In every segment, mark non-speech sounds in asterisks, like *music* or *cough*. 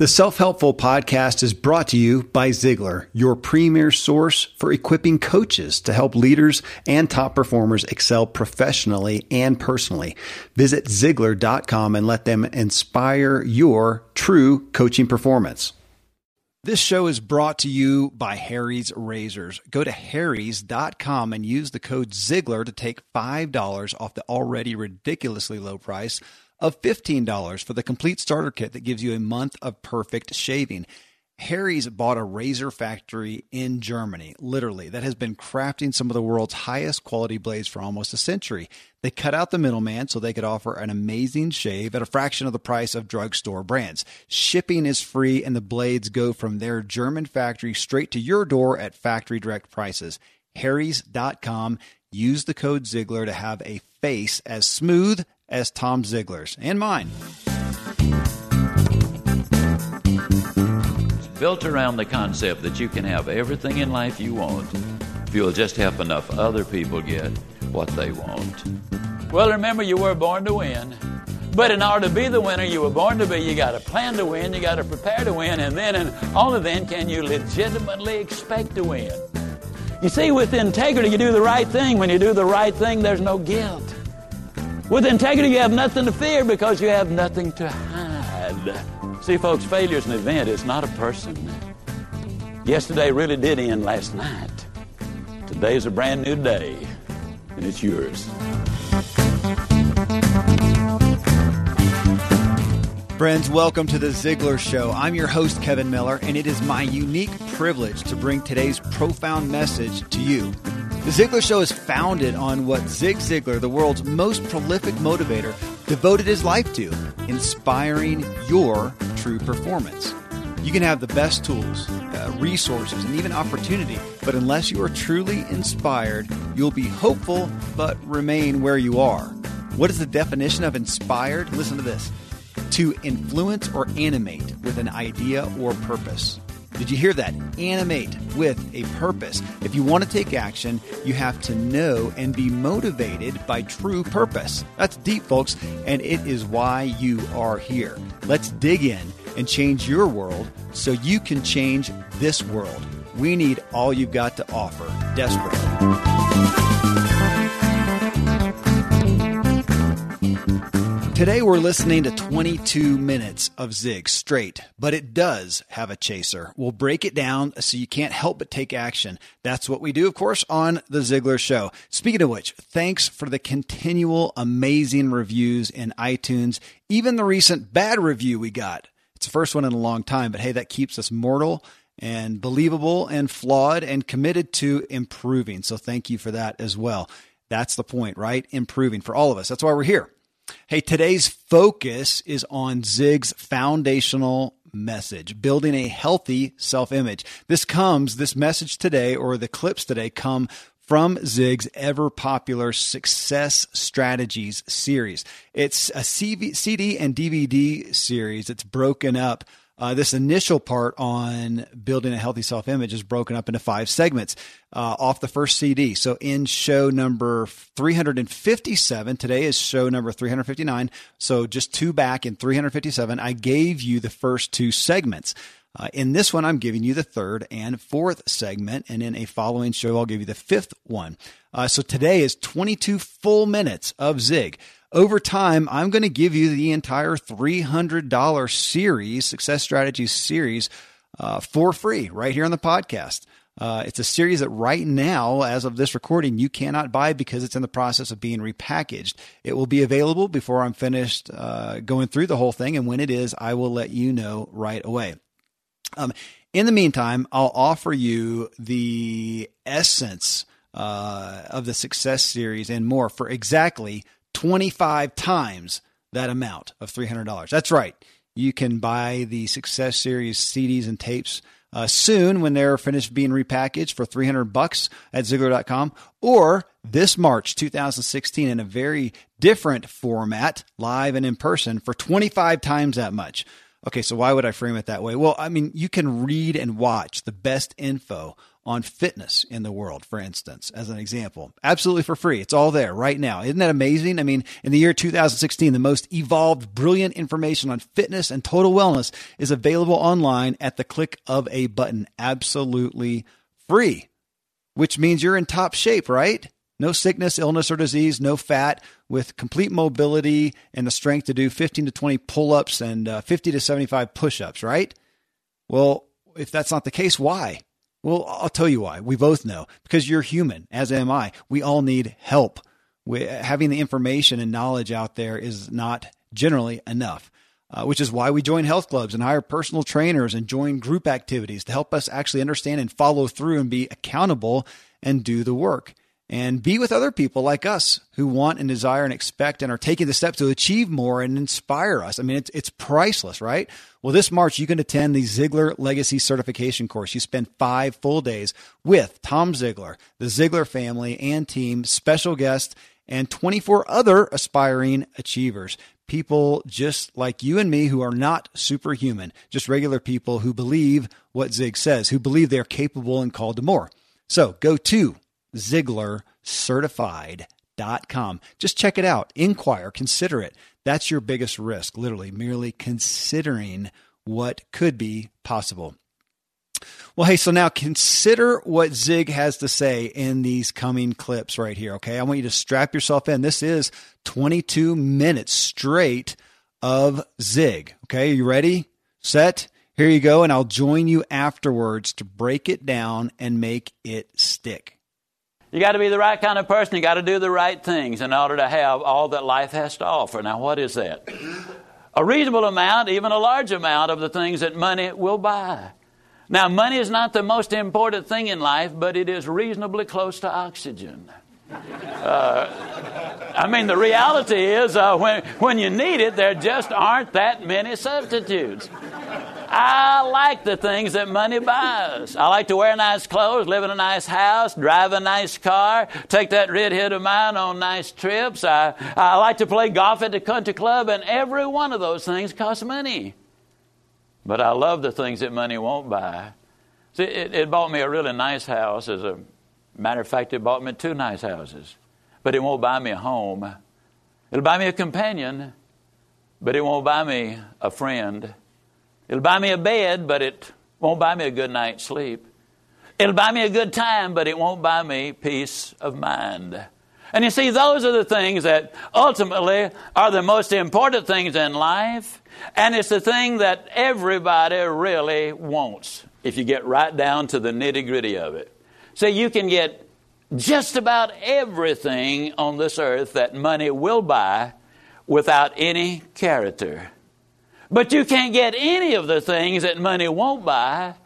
The Self Helpful podcast is brought to you by Ziglar, your premier source for equipping coaches to help leaders and top performers excel professionally and personally. Visit Ziglar.com and let them inspire your true coaching performance. This show is brought to you by Harry's Razors. Go to harrys.com and use the code Ziglar to take $5 off the already ridiculously low price of $15 for the complete starter kit that gives you a month of perfect shaving. Harry's bought a razor factory in Germany, literally, that has been crafting some of the world's highest quality blades for almost a century. They cut out the middleman so they could offer an amazing shave at a fraction of the price of drugstore brands. Shipping is free, and the blades go from their German factory straight to your door at factory direct prices. Harry's.com. Use the code Ziglar to have a face as smooth as Tom Ziglar's and mine. It's built around the concept that you can have everything in life you want if you'll just help enough other people get what they want. Well, remember, you were born to win. But in order to be the winner you were born to be, you got to plan to win, you got to prepare to win, and then and only then can you legitimately expect to win. You see, with integrity, you do the right thing. When you do the right thing, there's no guilt. With integrity, you have nothing to fear because you have nothing to hide. See, folks, failure is an event, it's not a person. Yesterday really did end last night. Today's a brand new day, and it's yours. Friends, welcome to the Ziglar Show. I'm your host, Kevin Miller, and it is my unique privilege to bring today's profound message to you. The Ziglar Show is founded on what Zig Ziglar, the world's most prolific motivator, devoted his life to inspiring your true performance. You can have the best tools, uh, resources, and even opportunity, but unless you are truly inspired, you'll be hopeful but remain where you are. What is the definition of inspired? Listen to this to influence or animate with an idea or purpose. Did you hear that? Animate with a purpose. If you want to take action, you have to know and be motivated by true purpose. That's deep, folks, and it is why you are here. Let's dig in and change your world so you can change this world. We need all you've got to offer desperately. Today we're listening to 22 minutes of Zig straight, but it does have a chaser. We'll break it down so you can't help but take action. That's what we do, of course, on The Ziglar Show. Speaking of which, thanks for the continual amazing reviews in iTunes, even the recent bad review we got. It's the first one in a long time, but hey, that keeps us mortal and believable and flawed and committed to improving. So thank you for that as well. That's the point, right? Improving for all of us. That's why we're here. Hey, today's focus is on Zig's foundational message, building a healthy self image. This comes, this message today, or the clips today, come from Zig's ever popular Success Strategies series. It's a CV, CD and DVD series. It's broken up uh, this initial part on building a healthy self image is broken up into five segments uh, off the first CD. So in show number 357, today is show number 359. So just two back in 357, I gave you the first two segments. Uh, in this one, I'm giving you the third and fourth segment, and in a following show, I'll give you the fifth one. Uh, so today is 22 full minutes of Zig over time, I'm going to give you the entire $300 series, Success Strategies series, uh, for free right here on the podcast. Uh, it's a series that right now, as of this recording, you cannot buy because it's in the process of being repackaged. It will be available before I'm finished uh, going through the whole thing. And when it is, I will let you know right away. Um, in the meantime, I'll offer you the essence uh, of the success series and more for exactly 25 times that amount of $300. That's right. You can buy the Success Series CDs and tapes uh, soon when they're finished being repackaged for 300 bucks at Ziglar.com or this March 2016 in a very different format, live and in person, for 25 times that much. Okay, so why would I frame it that way? Well, I mean, you can read and watch the best info on fitness in the world, for instance, as an example. Absolutely for free. It's all there right now. Isn't that amazing? I mean, in the year 2016, the most evolved, brilliant information on fitness and total wellness is available online at the click of a button. Absolutely free, which means you're in top shape, right? No sickness, illness, or disease, no fat, with complete mobility and the strength to do 15 to 20 pull ups and uh, 50 to 75 push ups, right? Well, if that's not the case, why? Well, I'll tell you why. We both know because you're human, as am I. We all need help. We, having the information and knowledge out there is not generally enough, uh, which is why we join health clubs and hire personal trainers and join group activities to help us actually understand and follow through and be accountable and do the work and be with other people like us who want and desire and expect and are taking the steps to achieve more and inspire us. I mean, it's, it's priceless, right? Well, this March, you can attend the Ziglar Legacy Certification course. You spend five full days with Tom Ziglar, the Ziglar family and team, special guests, and 24 other aspiring achievers. People just like you and me who are not superhuman, just regular people who believe what Zig says, who believe they're capable and called to more. So go to ZiglarCertified.com. Just check it out. Inquire, consider it. That's your biggest risk, literally, merely considering what could be possible. Well, hey, so now consider what Zig has to say in these coming clips right here, okay? I want you to strap yourself in. This is 22 minutes straight of Zig, okay? You ready? Set? Here you go, and I'll join you afterwards to break it down and make it stick. You got to be the right kind of person. You got to do the right things in order to have all that life has to offer. Now, what is that? A reasonable amount, even a large amount of the things that money will buy. Now, money is not the most important thing in life, but it is reasonably close to oxygen. Uh, I mean, the reality is uh, when, when you need it, there just aren't that many substitutes. I like the things that money buys. I like to wear nice clothes, live in a nice house, drive a nice car, take that redhead of mine on nice trips. I, I like to play golf at the country club, and every one of those things costs money. But I love the things that money won't buy. See, it, it bought me a really nice house. As a matter of fact, it bought me two nice houses. But it won't buy me a home. It'll buy me a companion, but it won't buy me a friend. It'll buy me a bed, but it won't buy me a good night's sleep. It'll buy me a good time, but it won't buy me peace of mind. And you see, those are the things that ultimately are the most important things in life. And it's the thing that everybody really wants if you get right down to the nitty gritty of it. So you can get just about everything on this earth that money will buy without any character. But you can't get any of the things that money won't buy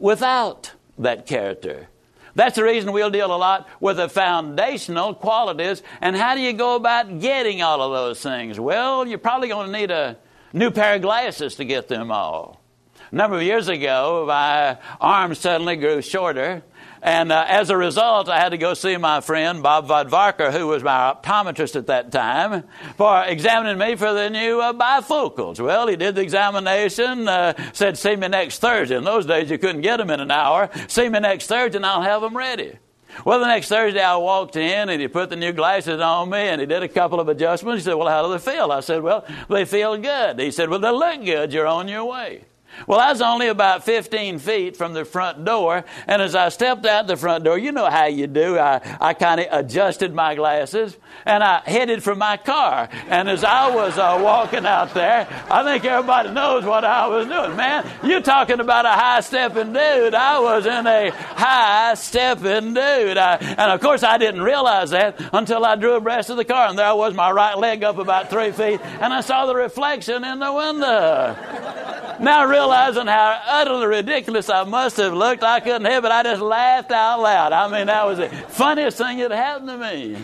without that character. That's the reason we'll deal a lot with the foundational qualities. And how do you go about getting all of those things? Well, you're probably going to need a new pair of glasses to get them all. A number of years ago, my arm suddenly grew shorter, and uh, as a result, I had to go see my friend Bob Vodvarker, who was my optometrist at that time, for examining me for the new uh, bifocals. Well, he did the examination, uh, said, See me next Thursday. In those days, you couldn't get them in an hour. See me next Thursday, and I'll have them ready. Well, the next Thursday I walked in and he put the new glasses on me and he did a couple of adjustments. He said, Well, how do they feel? I said, Well, they feel good. He said, Well, they look good. You're on your way. Well, I was only about 15 feet from the front door, and as I stepped out the front door, you know how you do. I, I kind of adjusted my glasses, and I headed for my car. And as I was uh, walking out there, I think everybody knows what I was doing. Man, you're talking about a high stepping dude. I was in a high stepping dude. I, and of course, I didn't realize that until I drew abreast of the car, and there was my right leg up about three feet, and I saw the reflection in the window. Now, realizing how utterly ridiculous I must have looked, I couldn't help it. I just laughed out loud. I mean, that was the funniest thing that happened to me.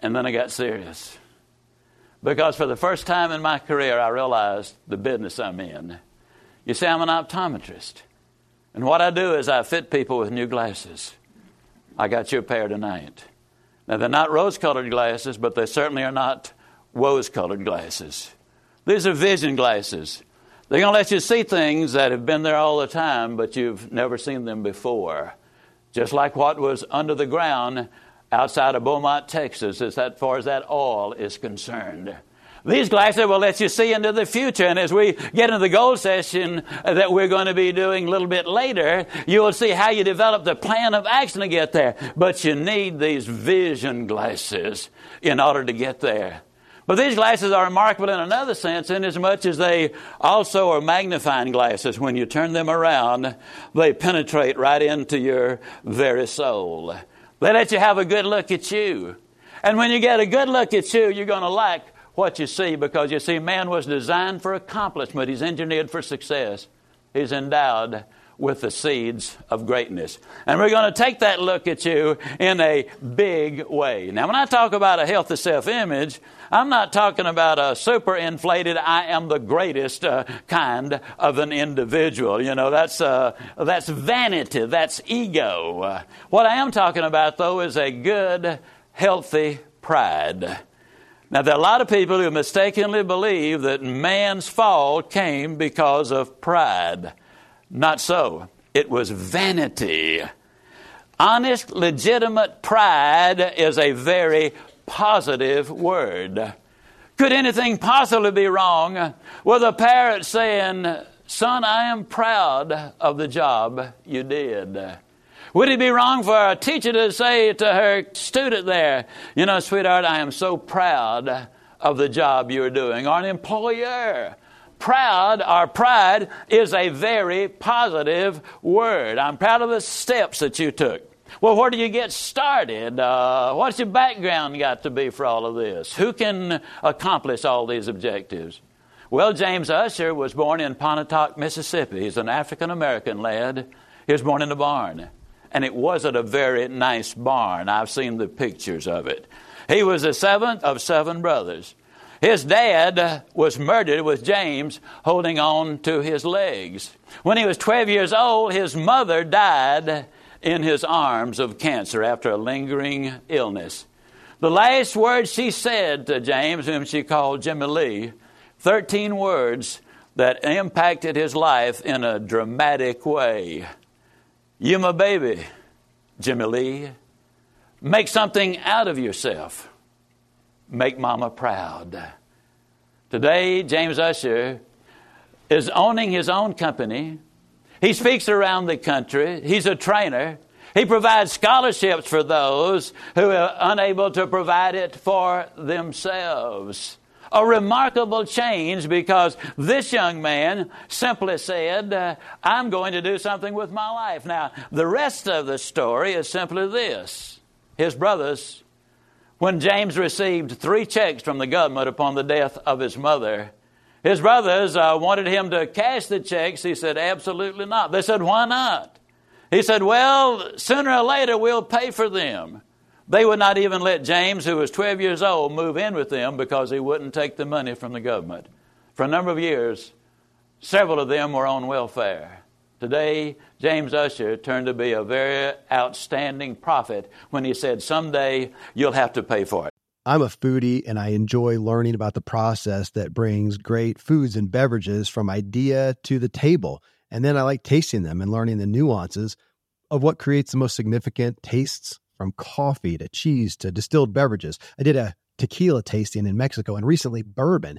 And then I got serious. Because for the first time in my career, I realized the business I'm in. You see, I'm an optometrist. And what I do is I fit people with new glasses. I got you a pair tonight. Now, they're not rose colored glasses, but they certainly are not rose colored glasses. These are vision glasses. They're going to let you see things that have been there all the time, but you've never seen them before. Just like what was under the ground outside of Beaumont, Texas, as far as that oil is concerned. These glasses will let you see into the future. And as we get into the goal session that we're going to be doing a little bit later, you will see how you develop the plan of action to get there. But you need these vision glasses in order to get there. But these glasses are remarkable in another sense, inasmuch as they also are magnifying glasses. When you turn them around, they penetrate right into your very soul. They let you have a good look at you. And when you get a good look at you, you're going to like what you see because you see, man was designed for accomplishment, he's engineered for success, he's endowed with the seeds of greatness. And we're going to take that look at you in a big way. Now, when I talk about a healthy self image, I'm not talking about a super inflated, I am the greatest uh, kind of an individual. You know, that's, uh, that's vanity, that's ego. What I am talking about, though, is a good, healthy pride. Now, there are a lot of people who mistakenly believe that man's fall came because of pride. Not so. It was vanity. Honest, legitimate pride is a very positive word. Could anything possibly be wrong with a parent saying, Son, I am proud of the job you did? Would it be wrong for a teacher to say to her student there, You know, sweetheart, I am so proud of the job you're doing? Or an employer, proud or pride is a very positive word. I'm proud of the steps that you took. Well, where do you get started? Uh, what's your background got to be for all of this? Who can accomplish all these objectives? Well, James Usher was born in Pontotoc, Mississippi. He's an African American lad. He was born in a barn. And it wasn't a very nice barn. I've seen the pictures of it. He was the seventh of seven brothers. His dad was murdered with James holding on to his legs. When he was 12 years old, his mother died in his arms of cancer after a lingering illness. The last words she said to James, whom she called Jimmy Lee, 13 words that impacted his life in a dramatic way. You, my baby, Jimmy Lee, make something out of yourself. Make mama proud. Today, James Usher is owning his own company. He speaks around the country. He's a trainer. He provides scholarships for those who are unable to provide it for themselves. A remarkable change because this young man simply said, uh, I'm going to do something with my life. Now, the rest of the story is simply this his brothers when James received three checks from the government upon the death of his mother, his brothers uh, wanted him to cash the checks. He said, Absolutely not. They said, Why not? He said, Well, sooner or later we'll pay for them. They would not even let James, who was 12 years old, move in with them because he wouldn't take the money from the government. For a number of years, several of them were on welfare. Today, James Usher turned to be a very outstanding prophet when he said, Someday you'll have to pay for it. I'm a foodie and I enjoy learning about the process that brings great foods and beverages from idea to the table. And then I like tasting them and learning the nuances of what creates the most significant tastes from coffee to cheese to distilled beverages. I did a tequila tasting in Mexico and recently bourbon.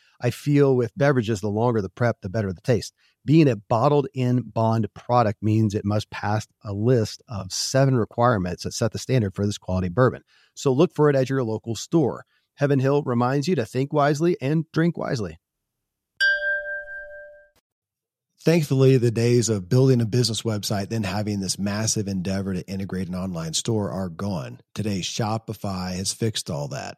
I feel with beverages, the longer the prep, the better the taste. Being a bottled in bond product means it must pass a list of seven requirements that set the standard for this quality bourbon. So look for it at your local store. Heaven Hill reminds you to think wisely and drink wisely. Thankfully, the days of building a business website, then having this massive endeavor to integrate an online store are gone. Today, Shopify has fixed all that.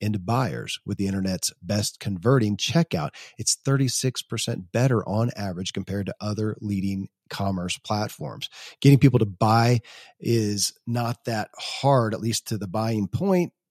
into buyers with the internet's best converting checkout. It's 36% better on average compared to other leading commerce platforms. Getting people to buy is not that hard, at least to the buying point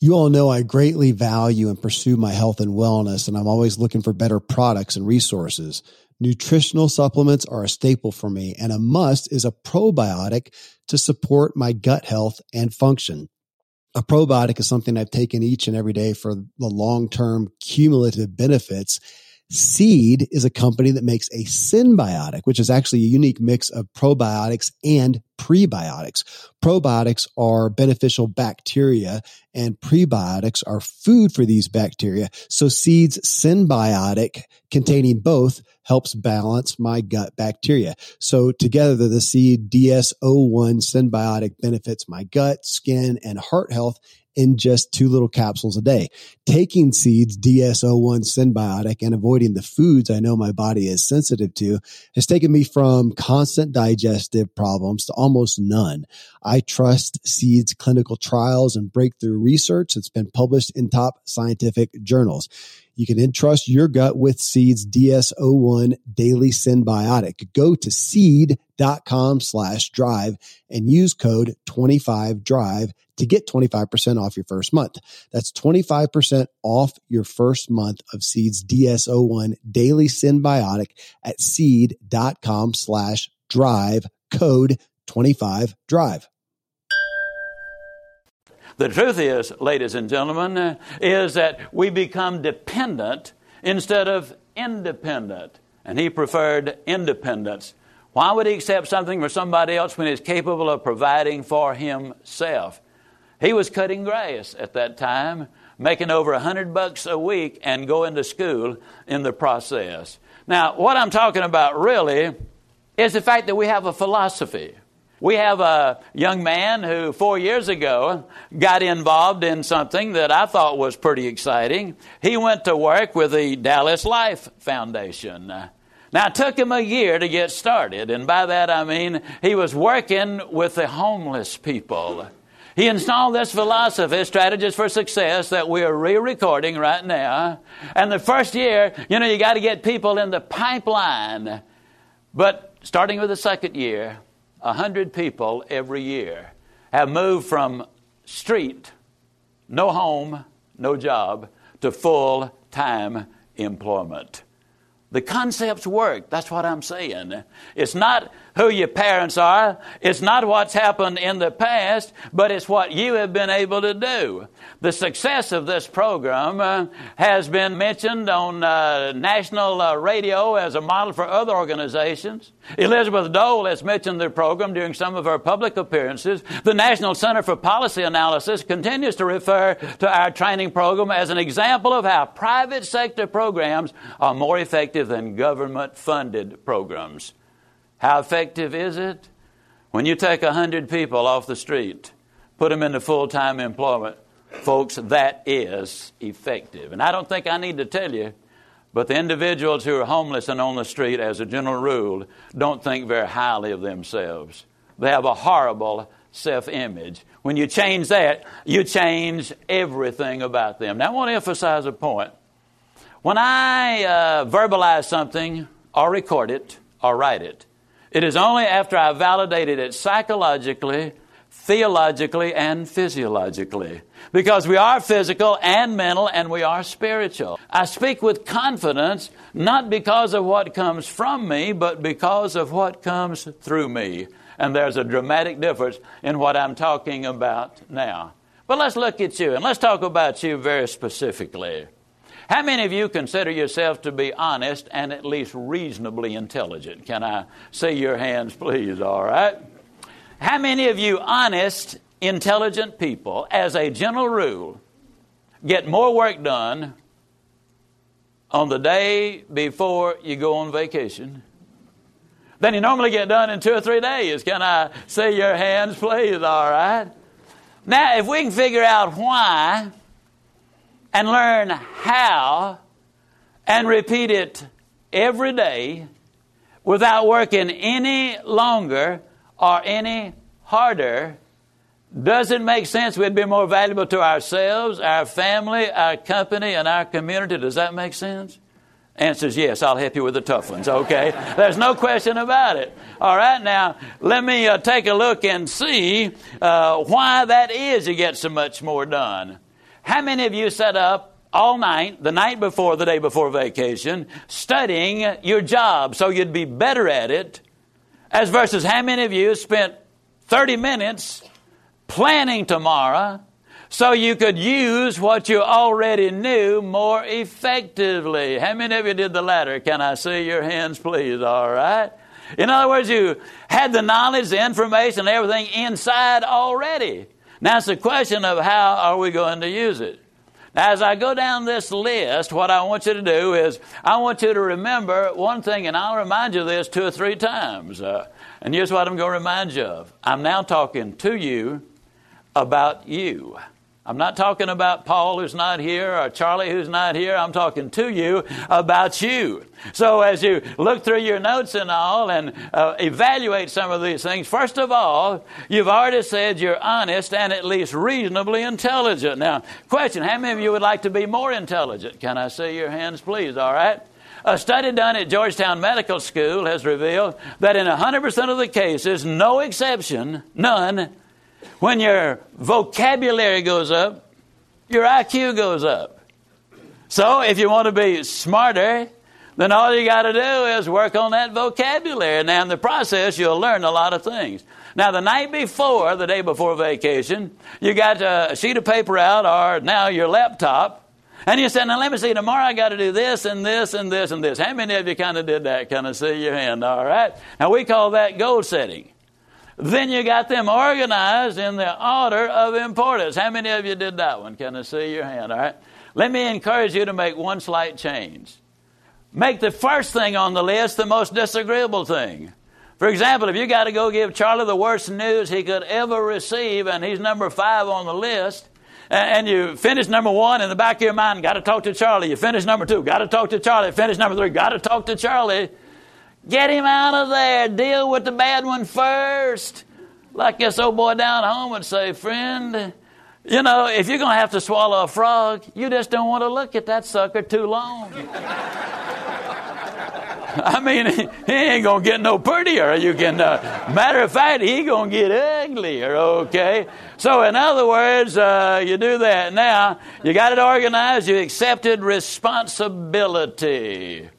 You all know I greatly value and pursue my health and wellness, and I'm always looking for better products and resources. Nutritional supplements are a staple for me, and a must is a probiotic to support my gut health and function. A probiotic is something I've taken each and every day for the long term cumulative benefits Seed is a company that makes a synbiotic, which is actually a unique mix of probiotics and prebiotics. Probiotics are beneficial bacteria and prebiotics are food for these bacteria. So Seed's synbiotic containing both helps balance my gut bacteria. So together the Seed DS01 synbiotic benefits my gut, skin, and heart health in just two little capsules a day. Taking seeds DS01 synbiotic, and avoiding the foods I know my body is sensitive to has taken me from constant digestive problems to almost none. I trust seeds clinical trials and breakthrough research that's been published in top scientific journals. You can entrust your gut with Seed's DS01 Daily Synbiotic. Go to seed.com slash drive and use code 25drive to get 25% off your first month. That's 25% off your first month of Seed's DS01 Daily synbiotic at seed.com slash drive code 25drive. The truth is, ladies and gentlemen, uh, is that we become dependent instead of independent. And he preferred independence. Why would he accept something from somebody else when he's capable of providing for himself? He was cutting grass at that time, making over a hundred bucks a week and going to school in the process. Now, what I'm talking about really is the fact that we have a philosophy. We have a young man who four years ago got involved in something that I thought was pretty exciting. He went to work with the Dallas Life Foundation. Now, it took him a year to get started, and by that I mean he was working with the homeless people. He installed this philosophy, Strategies for Success, that we are re recording right now. And the first year, you know, you got to get people in the pipeline. But starting with the second year, a 100 people every year have moved from street, no home, no job, to full time employment. The concepts work. That's what I'm saying. It's not who your parents are. It's not what's happened in the past, but it's what you have been able to do. The success of this program uh, has been mentioned on uh, national uh, radio as a model for other organizations. Elizabeth Dole has mentioned the program during some of her public appearances. The National Center for Policy Analysis continues to refer to our training program as an example of how private sector programs are more effective than government funded programs. How effective is it? When you take 100 people off the street, put them into full time employment, folks, that is effective. And I don't think I need to tell you, but the individuals who are homeless and on the street, as a general rule, don't think very highly of themselves. They have a horrible self image. When you change that, you change everything about them. Now, I want to emphasize a point. When I uh, verbalize something, or record it, or write it, it is only after I validated it psychologically, theologically, and physiologically. Because we are physical and mental and we are spiritual. I speak with confidence, not because of what comes from me, but because of what comes through me. And there's a dramatic difference in what I'm talking about now. But let's look at you and let's talk about you very specifically. How many of you consider yourself to be honest and at least reasonably intelligent? Can I see your hands, please? All right. How many of you honest, intelligent people, as a general rule, get more work done on the day before you go on vacation than you normally get done in two or three days? Can I see your hands, please? All right. Now, if we can figure out why and learn how and repeat it every day without working any longer or any harder, does it make sense we'd be more valuable to ourselves, our family, our company, and our community? Does that make sense? Answers yes, I'll help you with the tough ones, okay? There's no question about it. All right, now let me uh, take a look and see uh, why that is you get so much more done. How many of you set up all night, the night before, the day before vacation, studying your job so you'd be better at it, as versus how many of you spent 30 minutes planning tomorrow so you could use what you already knew more effectively. How many of you did the latter? Can I see your hands, please? All right. In other words, you had the knowledge, the information, everything inside already. Now it's a question of how are we going to use it. Now, as I go down this list, what I want you to do is I want you to remember one thing, and I'll remind you of this two or three times. Uh, and here's what I'm going to remind you of. I'm now talking to you about you. I'm not talking about Paul who's not here or Charlie who's not here. I'm talking to you about you. So as you look through your notes and all and uh, evaluate some of these things, first of all, you've already said you're honest and at least reasonably intelligent. Now, question, how many of you would like to be more intelligent? Can I see your hands, please? All right. A study done at Georgetown Medical School has revealed that in 100% of the cases, no exception, none, when your vocabulary goes up, your IQ goes up. So if you want to be smarter, then all you got to do is work on that vocabulary. Now, in the process, you'll learn a lot of things. Now, the night before, the day before vacation, you got a sheet of paper out or now your laptop, and you said, Now, let me see, tomorrow I got to do this and this and this and this. How many of you kind of did that? Kind of see your hand, all right? Now, we call that goal setting. Then you got them organized in the order of importance. How many of you did that one? Can I see your hand? All right. Let me encourage you to make one slight change. Make the first thing on the list the most disagreeable thing. For example, if you got to go give Charlie the worst news he could ever receive, and he's number five on the list, and you finish number one in the back of your mind, got to talk to Charlie. You finish number two, got to talk to Charlie. Finish number three, got to talk to Charlie. Get him out of there. Deal with the bad one first. Like this old boy down home would say, friend, you know, if you're going to have to swallow a frog, you just don't want to look at that sucker too long. *laughs* I mean, he ain't gonna get no prettier. You can, uh, matter of fact, he gonna get uglier. Okay. So, in other words, uh, you do that. Now, you got it organized. You accepted responsibility.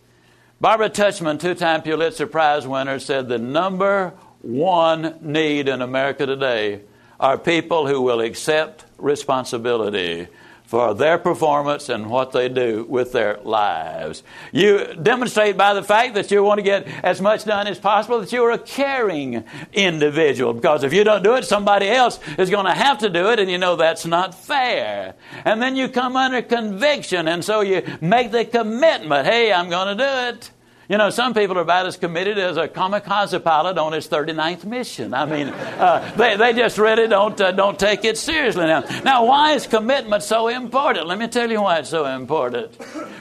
Barbara Tuchman, two time Pulitzer Prize winner, said the number one need in America today are people who will accept responsibility for their performance and what they do with their lives. You demonstrate by the fact that you want to get as much done as possible that you're a caring individual because if you don't do it, somebody else is going to have to do it and you know that's not fair. And then you come under conviction and so you make the commitment, hey, I'm going to do it. You know, some people are about as committed as a kamikaze pilot on his 39th mission. I mean, uh, they, they just really don't, uh, don't take it seriously now. Now, why is commitment so important? Let me tell you why it's so important.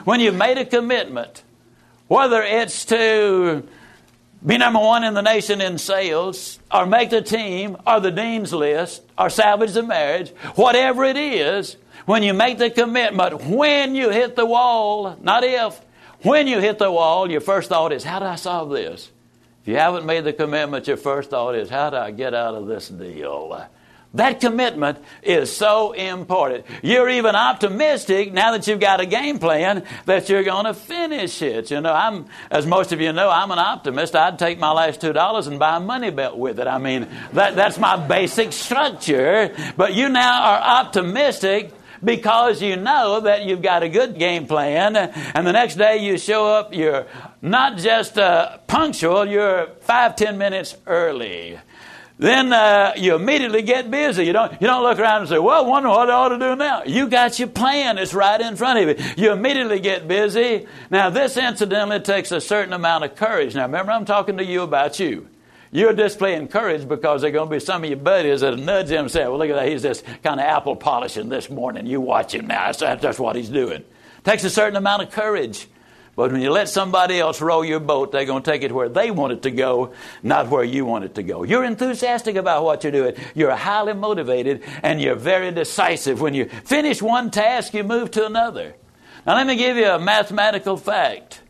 When you've made a commitment, whether it's to be number one in the nation in sales, or make the team, or the dean's list, or salvage the marriage, whatever it is, when you make the commitment, when you hit the wall, not if, when you hit the wall, your first thought is, How do I solve this? If you haven't made the commitment, your first thought is, How do I get out of this deal? That commitment is so important. You're even optimistic now that you've got a game plan that you're going to finish it. You know, I'm, as most of you know, I'm an optimist. I'd take my last two dollars and buy a money belt with it. I mean, that, that's my basic structure. But you now are optimistic because you know that you've got a good game plan, and the next day you show up, you're not just uh, punctual, you're five, ten minutes early then uh, you immediately get busy. You don't, you don't look around and say, well, I wonder what I ought to do now. You got your plan. It's right in front of you. You immediately get busy. Now, this incidentally takes a certain amount of courage. Now, remember, I'm talking to you about you. You're displaying courage because there are going to be some of your buddies that nudge him and say, well, look at that. He's just kind of apple polishing this morning. You watch him now. That's, that's what he's doing. Takes a certain amount of courage. But when you let somebody else row your boat, they're going to take it where they want it to go, not where you want it to go. You're enthusiastic about what you're doing. You're highly motivated and you're very decisive. When you finish one task, you move to another. Now, let me give you a mathematical fact.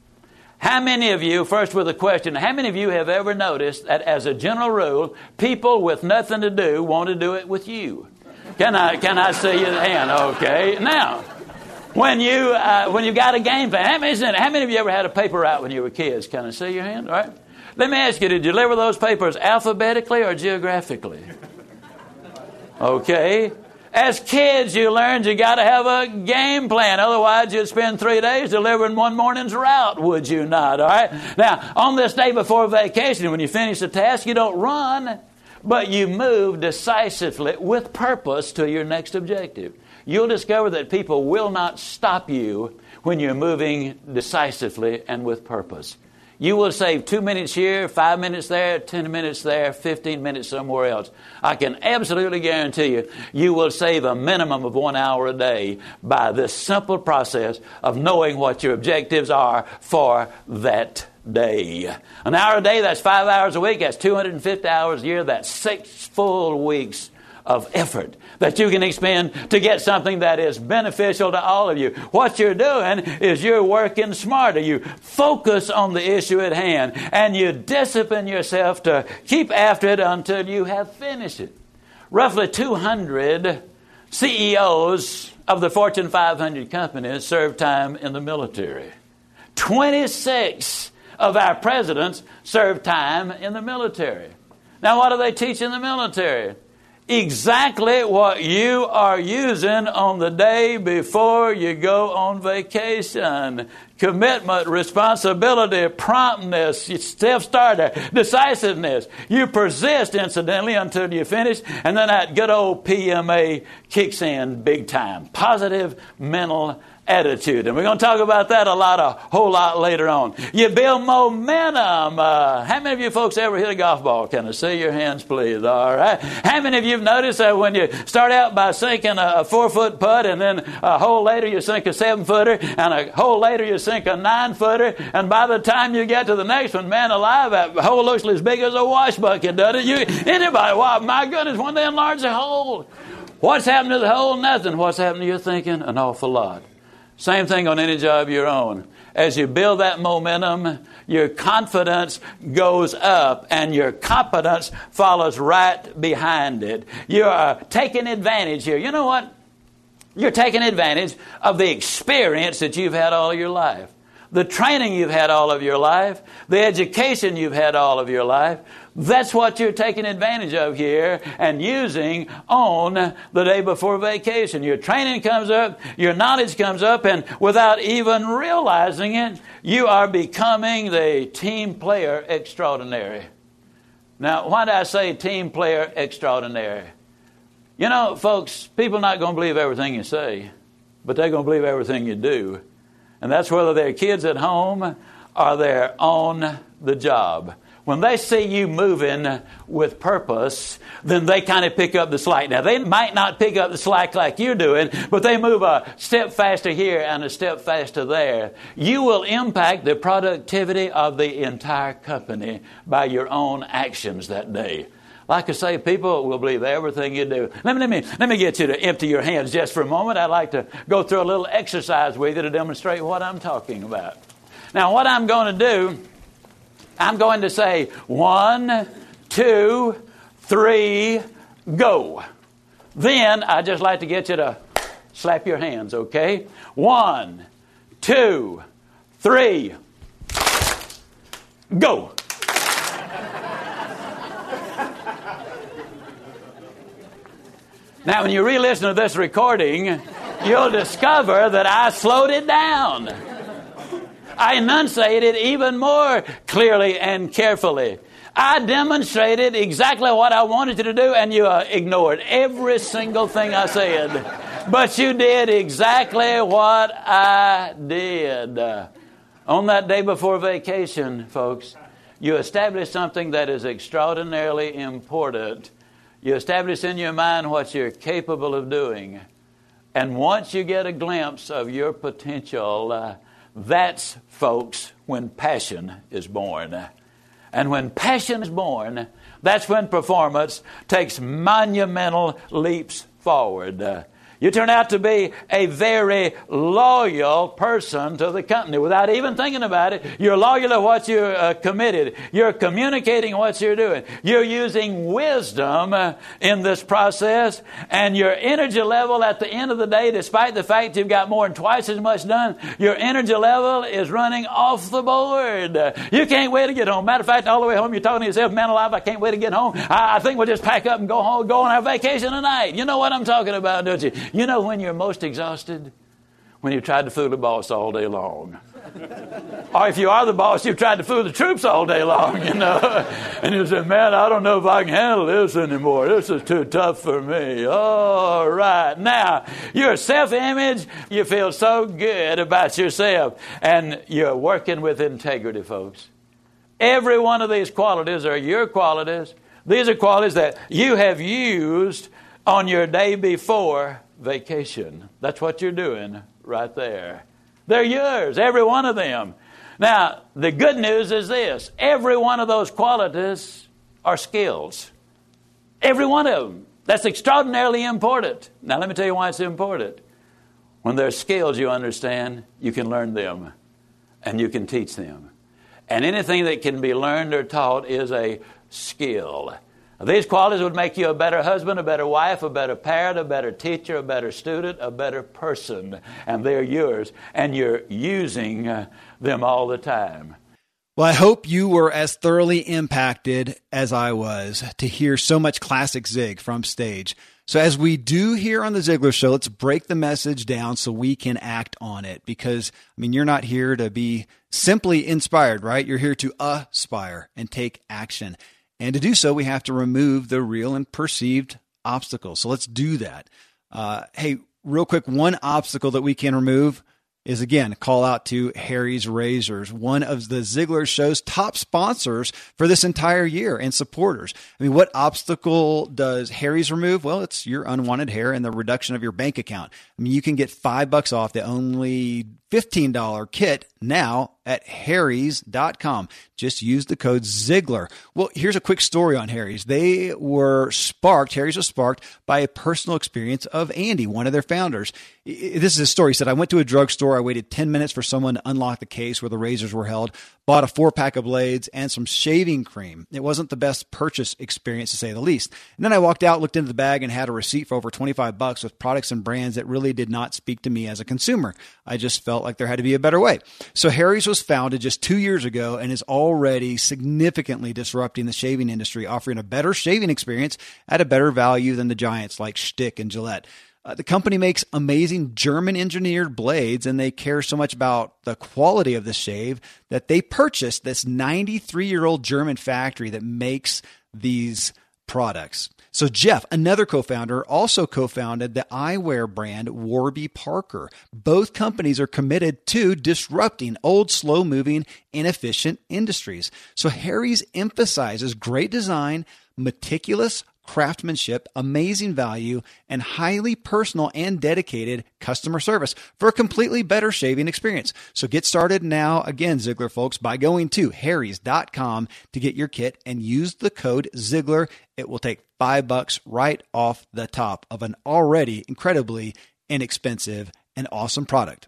How many of you, first with a question, how many of you have ever noticed that as a general rule, people with nothing to do want to do it with you? Can I, can I see your hand? Okay. Now, when you uh, when you got a game plan. How many, how many of you ever had a paper out when you were kids? Can I see your hand? All right. Let me ask you: Did you deliver those papers alphabetically or geographically? Okay. As kids, you learned you got to have a game plan. Otherwise, you'd spend three days delivering one morning's route, would you not? All right. Now, on this day before vacation, when you finish the task, you don't run, but you move decisively with purpose to your next objective you'll discover that people will not stop you when you're moving decisively and with purpose. You will save two minutes here, five minutes there, ten minutes there, fifteen minutes somewhere else. I can absolutely guarantee you, you will save a minimum of one hour a day by this simple process of knowing what your objectives are for that day. An hour a day, that's five hours a week, that's 250 hours a year, that's six full weeks of effort that you can expend to get something that is beneficial to all of you. What you're doing is you're working smarter. You focus on the issue at hand and you discipline yourself to keep after it until you have finished it. Roughly 200 CEOs of the Fortune 500 companies served time in the military. 26 of our presidents served time in the military. Now, what do they teach in the military? Exactly what you are using on the day before you go on vacation. Commitment, responsibility, promptness, self starter, decisiveness. You persist, incidentally, until you finish, and then that good old PMA kicks in big time. Positive mental attitude. And we're going to talk about that a lot, a whole lot later on. You build momentum. Uh, how many of you folks ever hit a golf ball? Can I see your hands, please? All right. How many of you have noticed that when you start out by sinking a, four foot putt and then a hole later you sink a seven footer and a hole later you sink a nine footer and by the time you get to the next one, man alive, that hole looks as big as a wash bucket, doesn't it? You, anybody, wow, my goodness, when they enlarge the hole. What's happened to the hole? Nothing. What's happened to your thinking? An awful lot. Same thing on any job you're on. As you build that momentum, your confidence goes up and your competence follows right behind it. You are taking advantage here. You know what? You're taking advantage of the experience that you've had all your life the training you've had all of your life, the education you've had all of your life, that's what you're taking advantage of here and using on the day before vacation. Your training comes up, your knowledge comes up, and without even realizing it, you are becoming the team player extraordinary. Now, why did I say team player extraordinary? You know, folks, people are not going to believe everything you say, but they're going to believe everything you do. And that's whether they're kids at home or they're on the job when they see you moving with purpose, then they kind of pick up the slack. Now, they might not pick up the slack like you're doing, but they move a step faster here and a step faster there. You will impact the productivity of the entire company by your own actions that day. Like I say, people will believe everything you do. Let me, let me, let me get you to empty your hands just for a moment. I'd like to go through a little exercise with you to demonstrate what I'm talking about. Now, what I'm going to do I'm going to say one, two, three, go. Then I'd just like to get you to slap your hands, okay? One, two, three, go. *laughs* Now, when you re listen to this recording, you'll discover that I slowed it down. I enunciated even more clearly and carefully. I demonstrated exactly what I wanted you to do, and you uh, ignored every single thing I said. But you did exactly what I did. On that day before vacation, folks, you established something that is extraordinarily important. You establish in your mind what you're capable of doing. And once you get a glimpse of your potential, uh, that's, folks, when passion is born. And when passion is born, that's when performance takes monumental leaps forward. You turn out to be a very loyal person to the company without even thinking about it. You're loyal to what you're uh, committed. You're communicating what you're doing. You're using wisdom uh, in this process, and your energy level at the end of the day, despite the fact you've got more than twice as much done, your energy level is running off the board. You can't wait to get home. Matter of fact, all the way home, you're talking to yourself, man alive, I can't wait to get home. I, I think we'll just pack up and go home, go on our vacation tonight. You know what I'm talking about, don't you? You know when you're most exhausted? When you've tried to fool the boss all day long. or if you are the boss, you've tried to fool the troops all day long, you know. and you say, man, I don't know if I can handle this anymore. This is too tough for me. All right. Now, your self image, you feel so good about yourself. And you're working with integrity, folks. Every one of these qualities are your qualities. These are qualities that you have used on your day before vacation. That's what you're doing right there. They're yours, every one of them. Now, the good news is this every one of those qualities are skills. Every one of them. That's extraordinarily important. Now, let me tell you why it's important. When there's skills you understand, you can learn them and you can teach them. And anything that can be learned or taught is a skill. These qualities would make you a better husband, a better wife, a better parent, a better teacher, a better student, a better person. And they're yours, and you're using uh, them all the time. Well, I hope you were as thoroughly impacted as I was to hear so much classic Zig from stage. So, as we do here on the Ziglar Show, let's break the message down so we can act on it. Because, I mean, you're not here to be simply inspired, right? You're here to aspire and take action. And to do so, we have to remove the real and perceived obstacles. So let's do that. Uh, hey, real quick, one obstacle that we can remove is again call out to Harry's Razors, one of the Ziglar Show's top sponsors for this entire year and supporters. I mean, what obstacle does Harry's remove? Well, it's your unwanted hair and the reduction of your bank account. I mean, you can get five bucks off the only $15 kit now at harrys.com. Just use the code Ziglar. Well, here's a quick story on Harry's. They were sparked, Harry's was sparked by a personal experience of Andy, one of their founders. This is a story. He said, I went to a drugstore. I waited 10 minutes for someone to unlock the case where the razors were held, bought a four pack of blades and some shaving cream. It wasn't the best purchase experience to say the least. And then I walked out, looked into the bag, and had a receipt for over 25 bucks with products and brands that really did not speak to me as a consumer. I just felt like there had to be a better way. So Harry's was founded just two years ago and is already significantly disrupting the shaving industry, offering a better shaving experience at a better value than the giants like Schick and Gillette. Uh, the company makes amazing German engineered blades, and they care so much about the quality of the shave that they purchased this 93 year old German factory that makes these products. So, Jeff, another co founder, also co founded the eyewear brand Warby Parker. Both companies are committed to disrupting old, slow moving, inefficient industries. So, Harry's emphasizes great design, meticulous craftsmanship, amazing value, and highly personal and dedicated customer service for a completely better shaving experience. So get started now, again, Ziglar folks, by going to harrys.com to get your kit and use the code Ziglar. It will take five bucks right off the top of an already incredibly inexpensive and awesome product.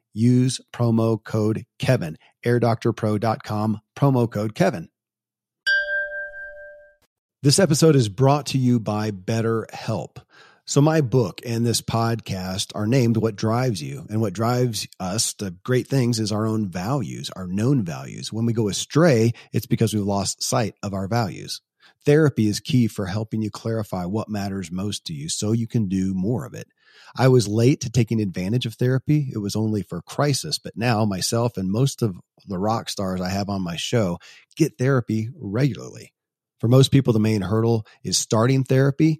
use promo code Kevin. AirDoctorPro.com, promo code Kevin. This episode is brought to you by BetterHelp. So, my book and this podcast are named What Drives You. And what drives us to great things is our own values, our known values. When we go astray, it's because we've lost sight of our values. Therapy is key for helping you clarify what matters most to you so you can do more of it. I was late to taking advantage of therapy. It was only for crisis, but now myself and most of the rock stars I have on my show get therapy regularly. For most people, the main hurdle is starting therapy.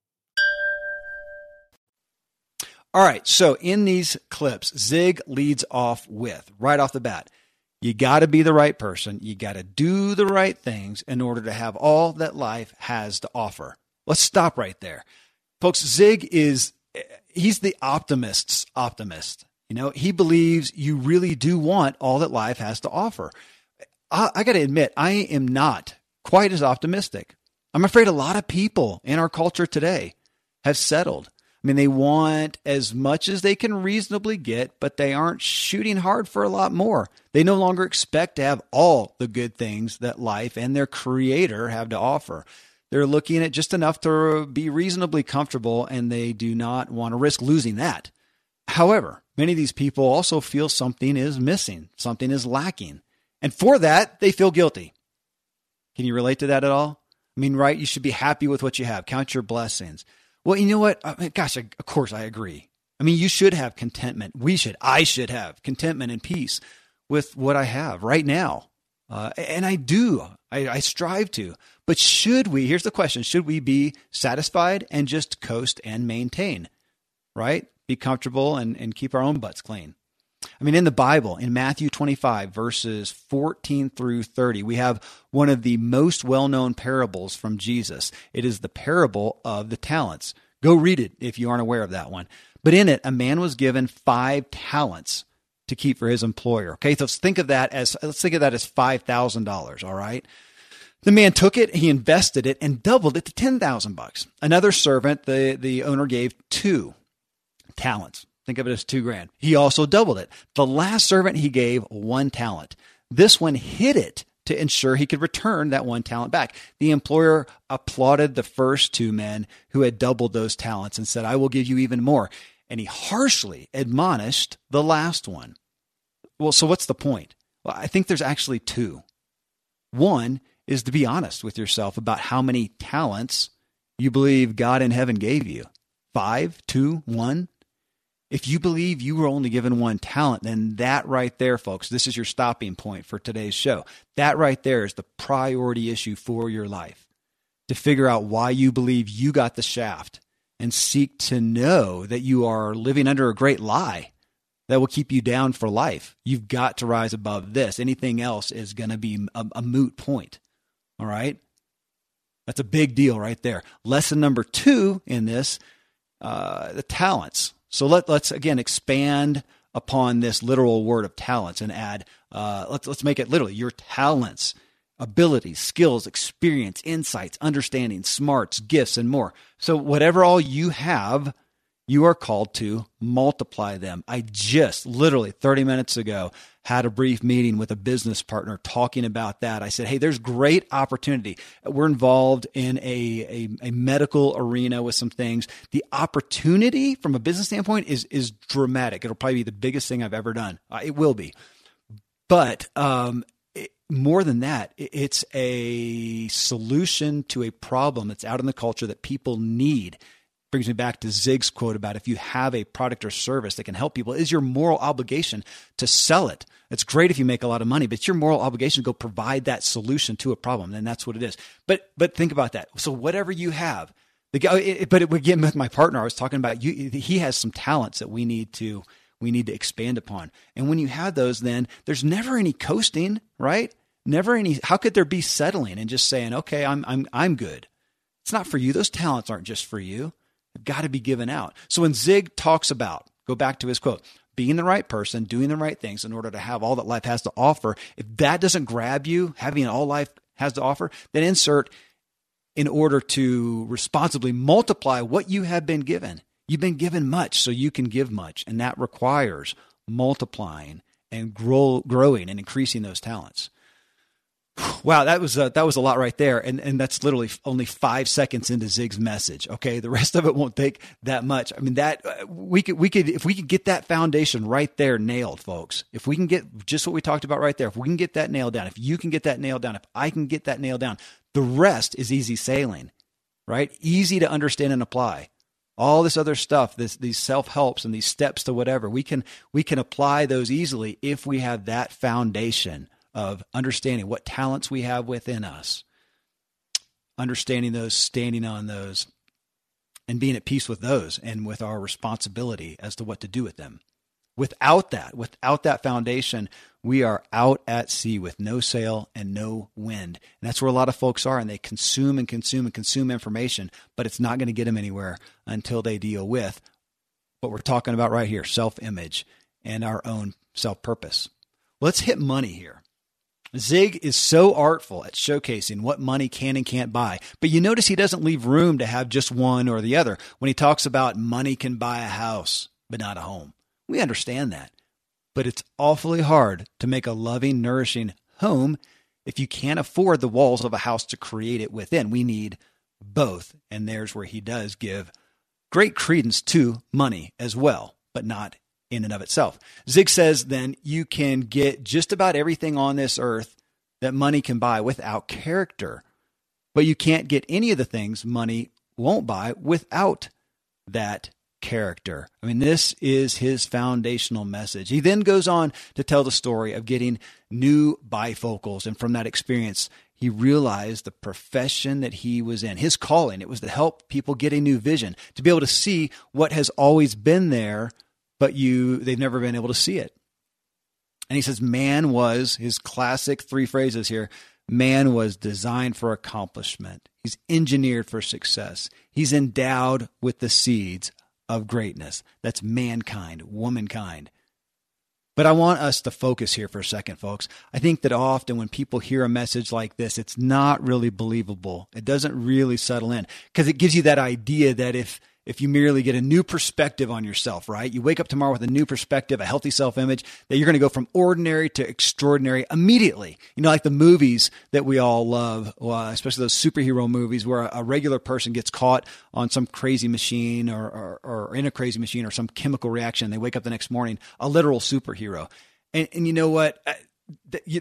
All right. So in these clips, Zig leads off with right off the bat. You got to be the right person. You got to do the right things in order to have all that life has to offer. Let's stop right there. Folks, Zig is, he's the optimist's optimist. You know, he believes you really do want all that life has to offer. I, I got to admit, I am not quite as optimistic. I'm afraid a lot of people in our culture today have settled I mean, they want as much as they can reasonably get, but they aren't shooting hard for a lot more. They no longer expect to have all the good things that life and their creator have to offer. They're looking at just enough to be reasonably comfortable, and they do not want to risk losing that. However, many of these people also feel something is missing, something is lacking. And for that, they feel guilty. Can you relate to that at all? I mean, right? You should be happy with what you have, count your blessings. Well, you know what? I mean, gosh, of course I agree. I mean, you should have contentment. We should, I should have contentment and peace with what I have right now. Uh, and I do, I, I strive to. But should we, here's the question should we be satisfied and just coast and maintain, right? Be comfortable and, and keep our own butts clean? I mean, in the Bible, in Matthew 25, verses 14 through 30, we have one of the most well known parables from Jesus. It is the parable of the talents. Go read it if you aren't aware of that one. But in it, a man was given five talents to keep for his employer. Okay, so let's think of that as let's think of that as five thousand dollars. All right. The man took it, he invested it, and doubled it to ten thousand bucks. Another servant, the the owner gave two talents. Think of it as two grand. He also doubled it. The last servant he gave one talent. This one hid it to ensure he could return that one talent back. The employer applauded the first two men who had doubled those talents and said, I will give you even more. And he harshly admonished the last one. Well, so what's the point? Well, I think there's actually two. One is to be honest with yourself about how many talents you believe God in heaven gave you. Five, two, one. If you believe you were only given one talent, then that right there, folks, this is your stopping point for today's show. That right there is the priority issue for your life. To figure out why you believe you got the shaft and seek to know that you are living under a great lie that will keep you down for life. You've got to rise above this. Anything else is going to be a, a moot point. All right? That's a big deal right there. Lesson number two in this uh, the talents. So let, let's again expand upon this literal word of talents and add, uh, let's, let's make it literally your talents, abilities, skills, experience, insights, understanding, smarts, gifts, and more. So, whatever all you have, you are called to multiply them. I just literally 30 minutes ago had a brief meeting with a business partner talking about that. I said, Hey, there's great opportunity. We're involved in a, a, a, medical arena with some things. The opportunity from a business standpoint is, is dramatic. It'll probably be the biggest thing I've ever done. Uh, it will be. But, um, it, more than that, it's a solution to a problem that's out in the culture that people need brings me back to Zig's quote about if you have a product or service that can help people, is your moral obligation to sell it. It's great if you make a lot of money, but it's your moral obligation to go provide that solution to a problem. And that's what it is. But but think about that. So whatever you have, the guy, but it, again with my partner, I was talking about you. He has some talents that we need to we need to expand upon. And when you have those, then there's never any coasting, right? Never any. How could there be settling and just saying, okay, I'm I'm I'm good? It's not for you. Those talents aren't just for you. They've got to be given out. So when Zig talks about, go back to his quote, being the right person, doing the right things in order to have all that life has to offer, if that doesn't grab you, having all life has to offer, then insert in order to responsibly multiply what you have been given. You've been given much, so you can give much. And that requires multiplying and grow, growing and increasing those talents. Wow, that was a, that was a lot right there, and and that's literally only five seconds into Zig's message. Okay, the rest of it won't take that much. I mean, that uh, we could we could if we could get that foundation right there nailed, folks. If we can get just what we talked about right there, if we can get that nailed down, if you can get that nailed down, if I can get that nailed down, the rest is easy sailing, right? Easy to understand and apply. All this other stuff, this these self helps and these steps to whatever we can we can apply those easily if we have that foundation of understanding what talents we have within us, understanding those, standing on those, and being at peace with those and with our responsibility as to what to do with them. Without that, without that foundation, we are out at sea with no sail and no wind. And that's where a lot of folks are, and they consume and consume and consume information, but it's not going to get them anywhere until they deal with what we're talking about right here self image and our own self purpose. Let's hit money here. Zig is so artful at showcasing what money can and can't buy, but you notice he doesn't leave room to have just one or the other when he talks about money can buy a house, but not a home. We understand that, but it's awfully hard to make a loving, nourishing home if you can't afford the walls of a house to create it within. We need both, and there's where he does give great credence to money as well, but not in and of itself. Zig says then you can get just about everything on this earth that money can buy without character, but you can't get any of the things money won't buy without that character. I mean, this is his foundational message. He then goes on to tell the story of getting new bifocals. And from that experience, he realized the profession that he was in, his calling. It was to help people get a new vision, to be able to see what has always been there but you they've never been able to see it. And he says man was his classic three phrases here. Man was designed for accomplishment. He's engineered for success. He's endowed with the seeds of greatness. That's mankind, womankind. But I want us to focus here for a second, folks. I think that often when people hear a message like this, it's not really believable. It doesn't really settle in because it gives you that idea that if if you merely get a new perspective on yourself, right? You wake up tomorrow with a new perspective, a healthy self image, that you're going to go from ordinary to extraordinary immediately. You know, like the movies that we all love, uh, especially those superhero movies where a, regular person gets caught on some crazy machine or, or, or, in a crazy machine or some chemical reaction. They wake up the next morning, a literal superhero. And, and you know what?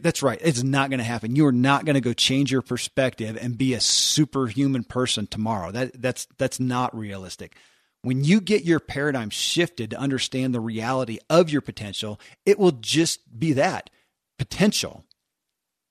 That's right. It's not going to happen. You are not going to go change your perspective and be a superhuman person tomorrow. That that's that's not realistic. When you get your paradigm shifted to understand the reality of your potential, it will just be that potential.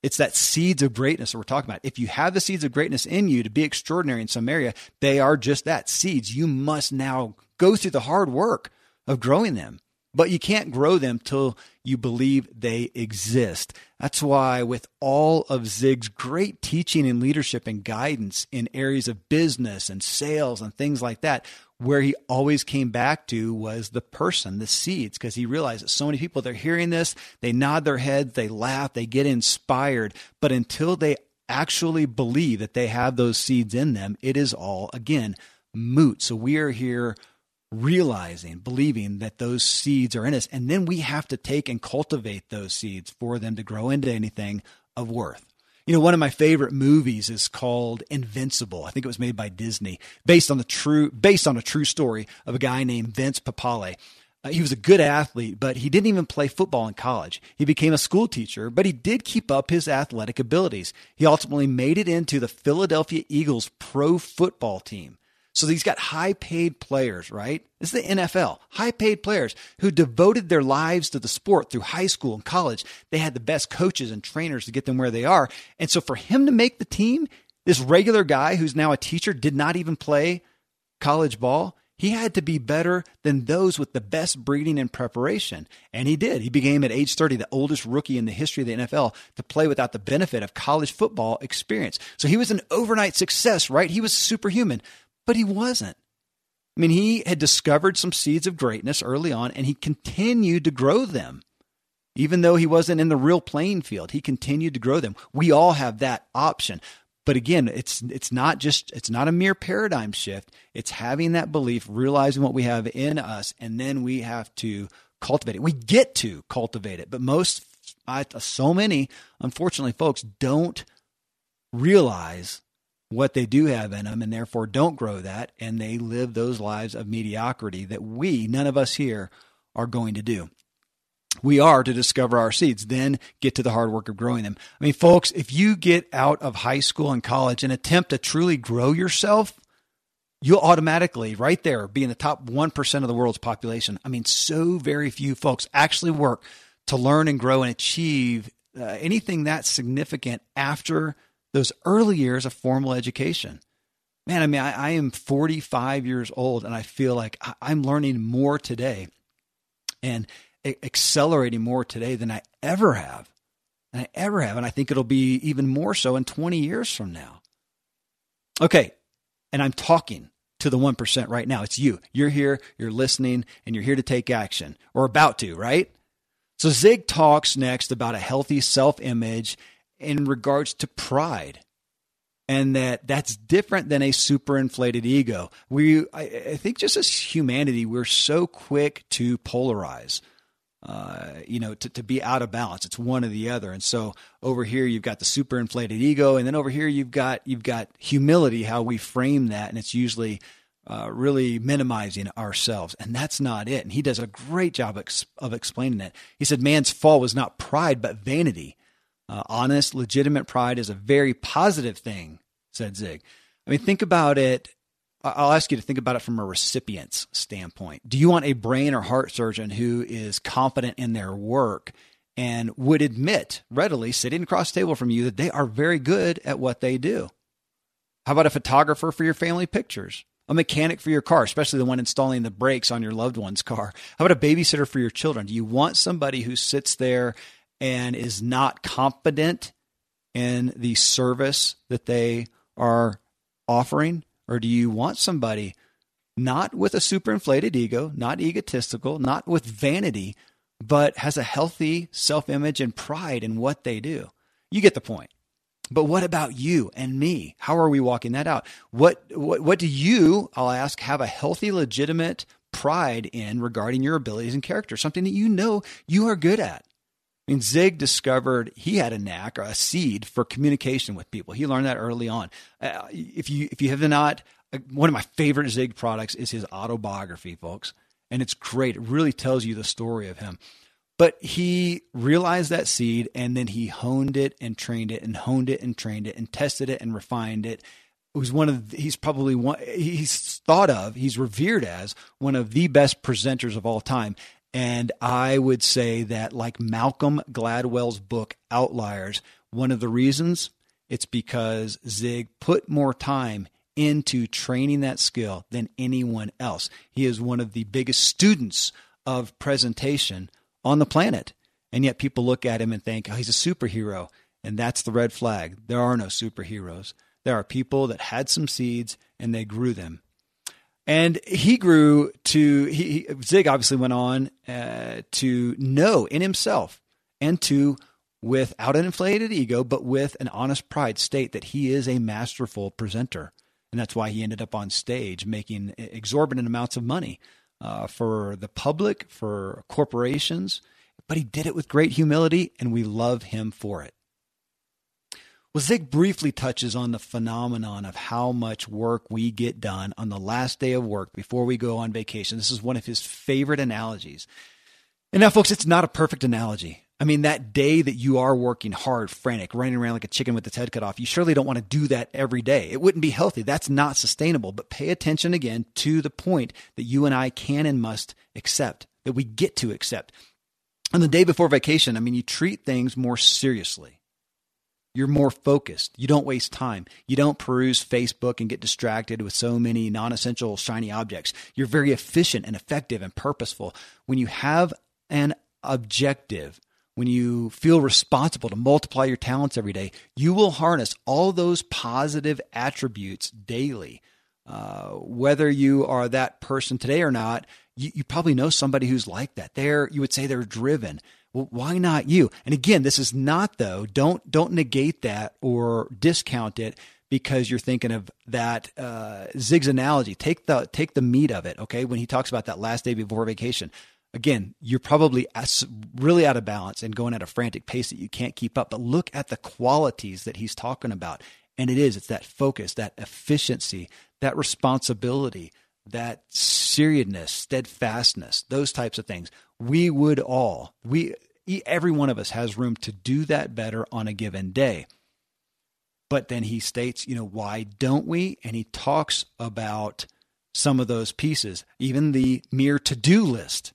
It's that seeds of greatness that we're talking about. If you have the seeds of greatness in you to be extraordinary in some area, they are just that seeds. You must now go through the hard work of growing them. But you can't grow them till you believe they exist. That's why, with all of Zig's great teaching and leadership and guidance in areas of business and sales and things like that, where he always came back to was the person, the seeds, because he realized that so many people, they're hearing this, they nod their heads, they laugh, they get inspired, but until they actually believe that they have those seeds in them, it is all, again, moot. So we are here realizing, believing that those seeds are in us. And then we have to take and cultivate those seeds for them to grow into anything of worth. You know, one of my favorite movies is called Invincible. I think it was made by Disney, based on the true, based on a true story of a guy named Vince Papale. Uh, he was a good athlete, but he didn't even play football in college. He became a school teacher, but he did keep up his athletic abilities. He ultimately made it into the Philadelphia Eagles pro football team. So he's got high paid players, right? This is the NFL, high paid players who devoted their lives to the sport through high school and college. They had the best coaches and trainers to get them where they are. And so for him to make the team, this regular guy who's now a teacher did not even play college ball. He had to be better than those with the best breeding and preparation. And he did. He became at age 30 the oldest rookie in the history of the NFL to play without the benefit of college football experience. So he was an overnight success, right? He was superhuman but he wasn't. I mean, he had discovered some seeds of greatness early on and he continued to grow them. Even though he wasn't in the real playing field, he continued to grow them. We all have that option. But again, it's it's not just it's not a mere paradigm shift. It's having that belief, realizing what we have in us, and then we have to cultivate it. We get to cultivate it, but most, so many, unfortunately, folks don't realize what they do have in them and therefore don't grow that and they live those lives of mediocrity that we none of us here are going to do. We are to discover our seeds then get to the hard work of growing them. I mean folks if you get out of high school and college and attempt to truly grow yourself you'll automatically right there be in the top 1% of the world's population. I mean so very few folks actually work to learn and grow and achieve uh, anything that significant after those early years of formal education. Man, I mean, I, I am 45 years old and I feel like I, am learning more today and accelerating more today than I ever have. Than I ever have. And I think it'll be even more so in 20 years from now. Okay. And I'm talking to the 1% right now. It's you. You're here, you're listening, and you're here to take action or about to, right? So Zig talks next about a healthy self image in regards to pride and that that's different than a super inflated ego. We, I, I, think, just as humanity, we're so quick to polarize. Uh, you know, to, to be out of balance. It's one or the other. And so over here you've got the super inflated ego, and then over here you've got you've got humility. How we frame that, and it's usually uh, really minimizing ourselves, and that's not it. And he does a great job ex- of explaining that. He said, "Man's fall was not pride, but vanity." Uh, honest, legitimate pride is a very positive thing, said Zig. I mean, think about it. I'll ask you to think about it from a recipient's standpoint. Do you want a brain or heart surgeon who is confident in their work and would admit readily, sitting across the table from you, that they are very good at what they do? How about a photographer for your family pictures? A mechanic for your car, especially the one installing the brakes on your loved one's car? How about a babysitter for your children? Do you want somebody who sits there and is not confident in the service that they are offering? Or do you want somebody not with a superinflated ego, not egotistical, not with vanity, but has a healthy self image and pride in what they do? You get the point. But what about you and me? How are we walking that out? What, what, what do you, I'll ask, have a healthy, legitimate pride in regarding your abilities and character? Something that you know you are good at. I mean, Zig discovered he had a knack or a seed for communication with people. He learned that early on. Uh, if you if you have not, uh, one of my favorite Zig products is his autobiography, folks, and it's great. It really tells you the story of him. But he realized that seed, and then he honed it and trained it, and honed it and trained it, and tested it and refined it. It was one of he's probably one he's thought of he's revered as one of the best presenters of all time and I would say that, like Malcolm Gladwell's book, Outliers, one of the reasons it's because Zig put more time into training that skill than anyone else. He is one of the biggest students of presentation on the planet. And yet people look at him and think, oh, he's a superhero. And that's the red flag. There are no superheroes. There are people that had some seeds and they grew them. And he grew to, he, Zig obviously went on uh, to know in himself and to, without an inflated ego, but with an honest pride, state that he is a masterful presenter. And that's why he ended up on stage making exorbitant amounts of money uh, for the public, for corporations. But he did it with great humility, and we love him for it. Well, Zig briefly touches on the phenomenon of how much work we get done on the last day of work before we go on vacation. This is one of his favorite analogies. And now, folks, it's not a perfect analogy. I mean, that day that you are working hard, frantic, running around like a chicken with its head cut off, you surely don't want to do that every day. It wouldn't be healthy. That's not sustainable. But pay attention again to the point that you and I can and must accept, that we get to accept. On the day before vacation, I mean, you treat things more seriously. You're more focused. You don't waste time. You don't peruse Facebook and get distracted with so many non essential shiny objects. You're very efficient and effective and purposeful. When you have an objective, when you feel responsible to multiply your talents every day, you will harness all those positive attributes daily. Uh, whether you are that person today or not, you, you probably know somebody who's like that. They're, you would say they're driven. Well, why not you? And again, this is not though. Don't don't negate that or discount it because you're thinking of that uh, Zig's analogy. Take the take the meat of it. Okay, when he talks about that last day before vacation, again, you're probably really out of balance and going at a frantic pace that you can't keep up. But look at the qualities that he's talking about. And it is, it's that focus, that efficiency, that responsibility, that seriousness, steadfastness, those types of things. We would all, we, every one of us has room to do that better on a given day. But then he states, you know, why don't we? And he talks about some of those pieces, even the mere to do list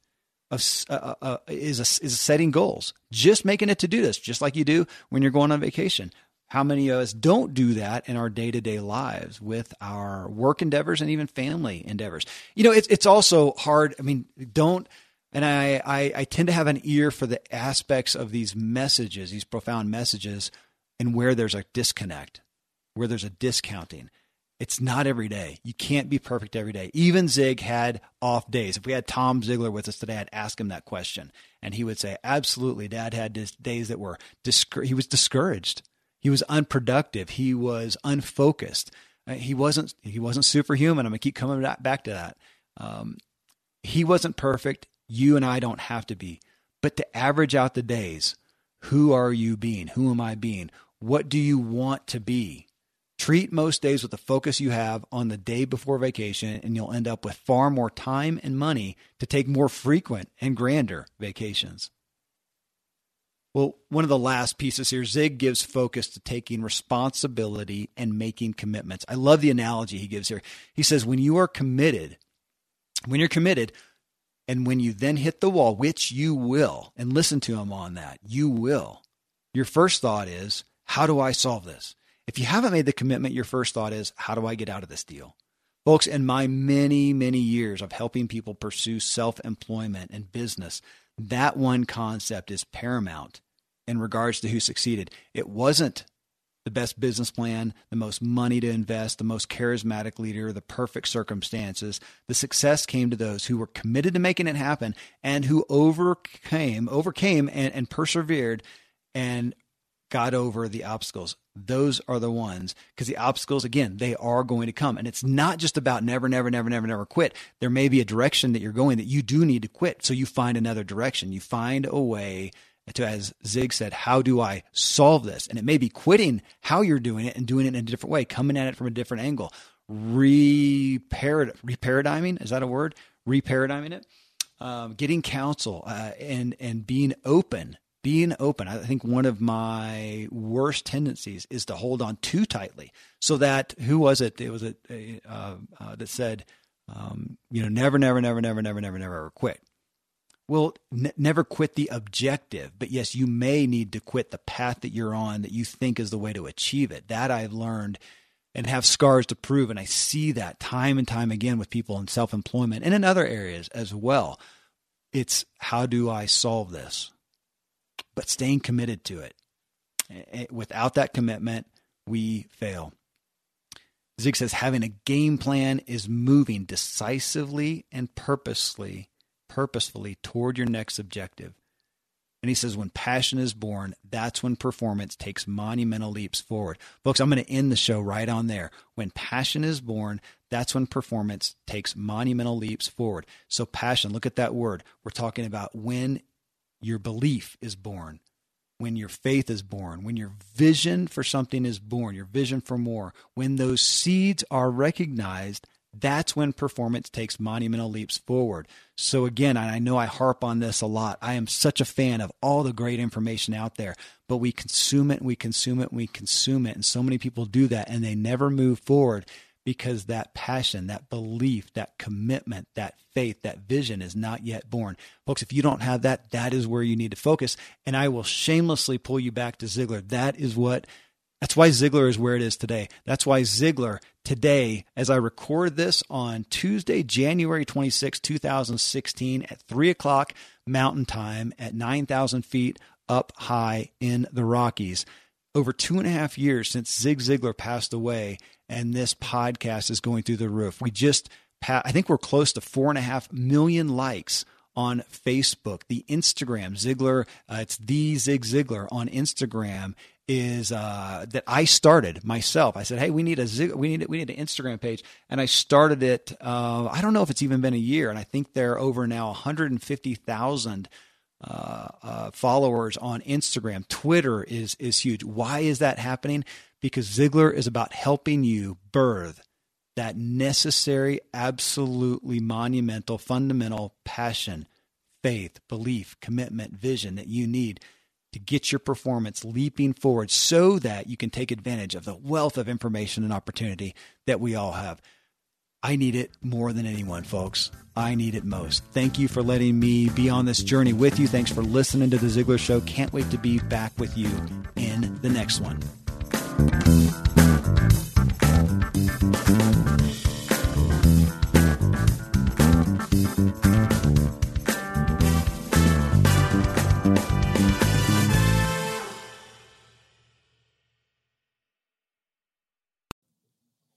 of, uh, uh, uh, is a, is setting goals. Just making it to do this, just like you do when you're going on vacation. How many of us don't do that in our day to day lives with our work endeavors and even family endeavors? You know, it's it's also hard. I mean, don't. And I, I, I tend to have an ear for the aspects of these messages, these profound messages, and where there's a disconnect, where there's a discounting. It's not every day. You can't be perfect every day. Even Zig had off days. If we had Tom Ziglar with us today, I'd ask him that question. And he would say, absolutely, dad had days that were, discour- he was discouraged. He was unproductive. He was unfocused. Uh, he wasn't, he wasn't superhuman. I'm to keep coming back to that. Um, he wasn't perfect. You and I don't have to be. But to average out the days, who are you being? Who am I being? What do you want to be? Treat most days with the focus you have on the day before vacation, and you'll end up with far more time and money to take more frequent and grander vacations. Well, one of the last pieces here, Zig gives focus to taking responsibility and making commitments. I love the analogy he gives here. He says, when you are committed, when you're committed, and when you then hit the wall, which you will, and listen to him on that, you will. Your first thought is, how do I solve this? If you haven't made the commitment, your first thought is, how do I get out of this deal? Folks, in my many, many years of helping people pursue self employment and business, that one concept is paramount in regards to who succeeded. It wasn't the best business plan, the most money to invest, the most charismatic leader, the perfect circumstances. The success came to those who were committed to making it happen and who overcame, overcame and, and persevered and got over the obstacles. Those are the ones because the obstacles, again, they are going to come. And it's not just about never, never, never, never, never quit. There may be a direction that you're going that you do need to quit. So you find another direction. You find a way to, as Zig said, how do I solve this? And it may be quitting how you're doing it and doing it in a different way, coming at it from a different angle. Reparadigm, reparadigming, is that a word? Reparadigming it. Um, getting counsel uh, and and being open being open. I think one of my worst tendencies is to hold on too tightly. So that who was it? It was a, uh, uh, that said, um, you know, never, never, never, never, never, never, never ever quit. Well, n- never quit the objective, but yes, you may need to quit the path that you're on that you think is the way to achieve it. That I've learned and have scars to prove, and I see that time and time again with people in self employment and in other areas as well It's how do I solve this? But staying committed to it. Without that commitment, we fail. Zig says having a game plan is moving decisively and purposely, purposefully toward your next objective. And he says, when passion is born, that's when performance takes monumental leaps forward. Folks, I'm going to end the show right on there. When passion is born, that's when performance takes monumental leaps forward. So, passion, look at that word. We're talking about when your belief is born, when your faith is born, when your vision for something is born, your vision for more, when those seeds are recognized, that's when performance takes monumental leaps forward. So, again, I know I harp on this a lot. I am such a fan of all the great information out there, but we consume it, we consume it, we consume it. And so many people do that and they never move forward because that passion, that belief, that commitment, that faith, that vision is not yet born. Folks, if you don't have that, that is where you need to focus. And I will shamelessly pull you back to Ziglar. That is what, that's why Ziglar is where it is today. That's why Ziglar today, as I record this on Tuesday, January 26, 2016 at 3 o'clock Mountain Time at 9,000 feet up high in the Rockies. Over two and a half years since Zig Ziglar passed away, and this podcast is going through the roof. We just, I think we're close to four and a half million likes on Facebook. The Instagram Ziglar, uh, it's the Zig Ziglar on Instagram is uh, that I started myself. I said, "Hey, we need a Zig- we need we need an Instagram page," and I started it. Uh, I don't know if it's even been a year, and I think there are over now 150,000 uh, uh, followers on Instagram. Twitter is is huge. Why is that happening? because Ziglar is about helping you birth that necessary, absolutely monumental, fundamental passion, faith, belief, commitment, vision that you need to get your performance leaping forward so that you can take advantage of the wealth of information and opportunity that we all have. I need it more than anyone, folks. I need it most. Thank you for letting me be on this journey with you. Thanks for listening to The Ziglar Show. Can't wait to be back with you in the next one.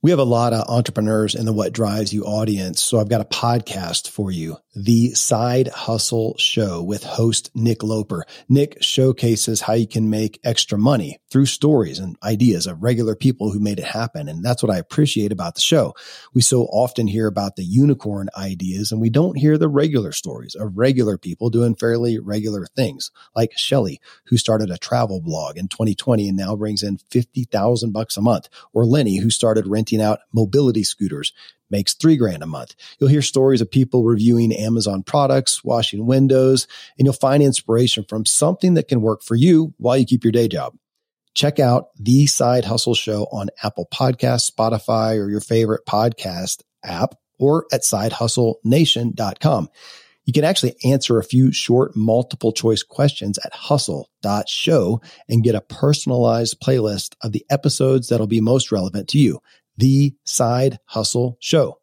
We have a lot of entrepreneurs in the What Drives You audience. So I've got a podcast for you, The Side Hustle Show with host Nick Loper. Nick showcases how you can make extra money through stories and ideas of regular people who made it happen. And that's what I appreciate about the show. We so often hear about the unicorn ideas and we don't hear the regular stories of regular people doing fairly regular things like Shelly, who started a travel blog in 2020 and now brings in 50,000 bucks a month or Lenny, who started renting out mobility scooters makes three grand a month. You'll hear stories of people reviewing Amazon products, washing windows, and you'll find inspiration from something that can work for you while you keep your day job. Check out the Side Hustle Show on Apple Podcasts, Spotify, or your favorite podcast app, or at sidehustlenation.com. You can actually answer a few short multiple choice questions at hustle.show and get a personalized playlist of the episodes that'll be most relevant to you the Side Hustle Show.